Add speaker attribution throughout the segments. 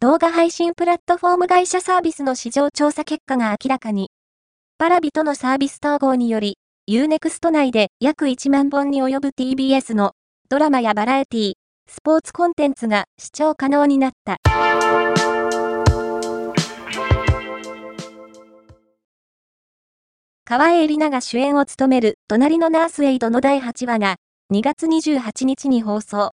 Speaker 1: 動画配信プラットフォーム会社サービスの市場調査結果が明らかに。パラビとのサービス統合により、Unext 内で約1万本に及ぶ TBS のドラマやバラエティ、スポーツコンテンツが視聴可能になった。川栄里奈が主演を務める隣のナースエイドの第8話が2月28日に放送。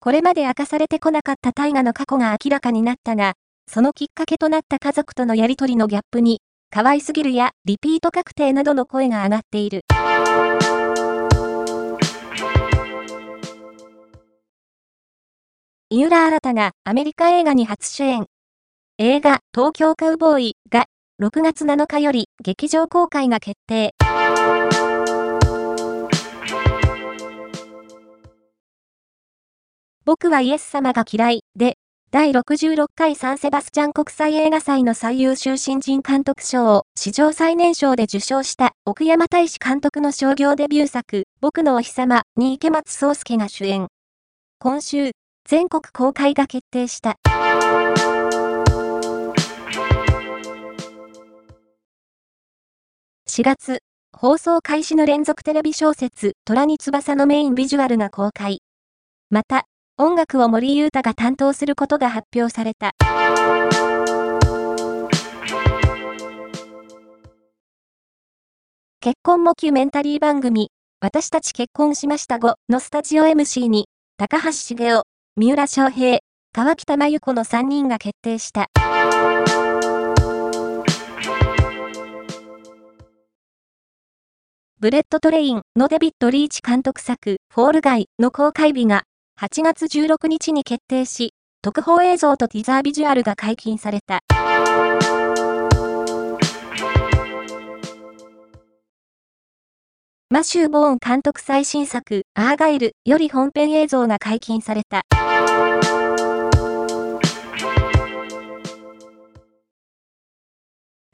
Speaker 1: これまで明かされてこなかった大河の過去が明らかになったが、そのきっかけとなった家族とのやりとりのギャップに、可愛すぎるやリピート確定などの声が上がっている。井浦新がアメリカ映画に初主演。映画東京カウボーイが6月7日より劇場公開が決定。僕はイエス様が嫌いで、第66回サンセバスチャン国際映画祭の最優秀新人監督賞を史上最年少で受賞した奥山大志監督の商業デビュー作、僕のお日様に池松壮介が主演。今週、全国公開が決定した。4月、放送開始の連続テレビ小説、虎に翼のメインビジュアルが公開。また、音楽を森裕太が担当することが発表された。結婚モキュメンタリー番組、私たち結婚しました後のスタジオ MC に、高橋茂雄、三浦翔平、川北真由子の3人が決定した。ブレットトレインのデビッド・リーチ監督作、フォールガイの公開日が8月16日に決定し、特報映像とティザービジュアルが解禁された。マシュー・ボーン監督最新作、アーガイルより本編映像が解禁された。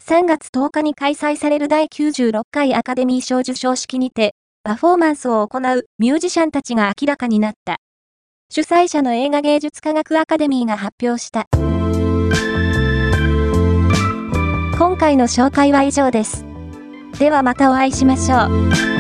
Speaker 1: 3月10日に開催される第96回アカデミー賞授賞式にて、パフォーマンスを行うミュージシャンたちが明らかになった。主催者の映画芸術科学アカデミーが発表した。今回の紹介は以上です。ではまたお会いしましょう。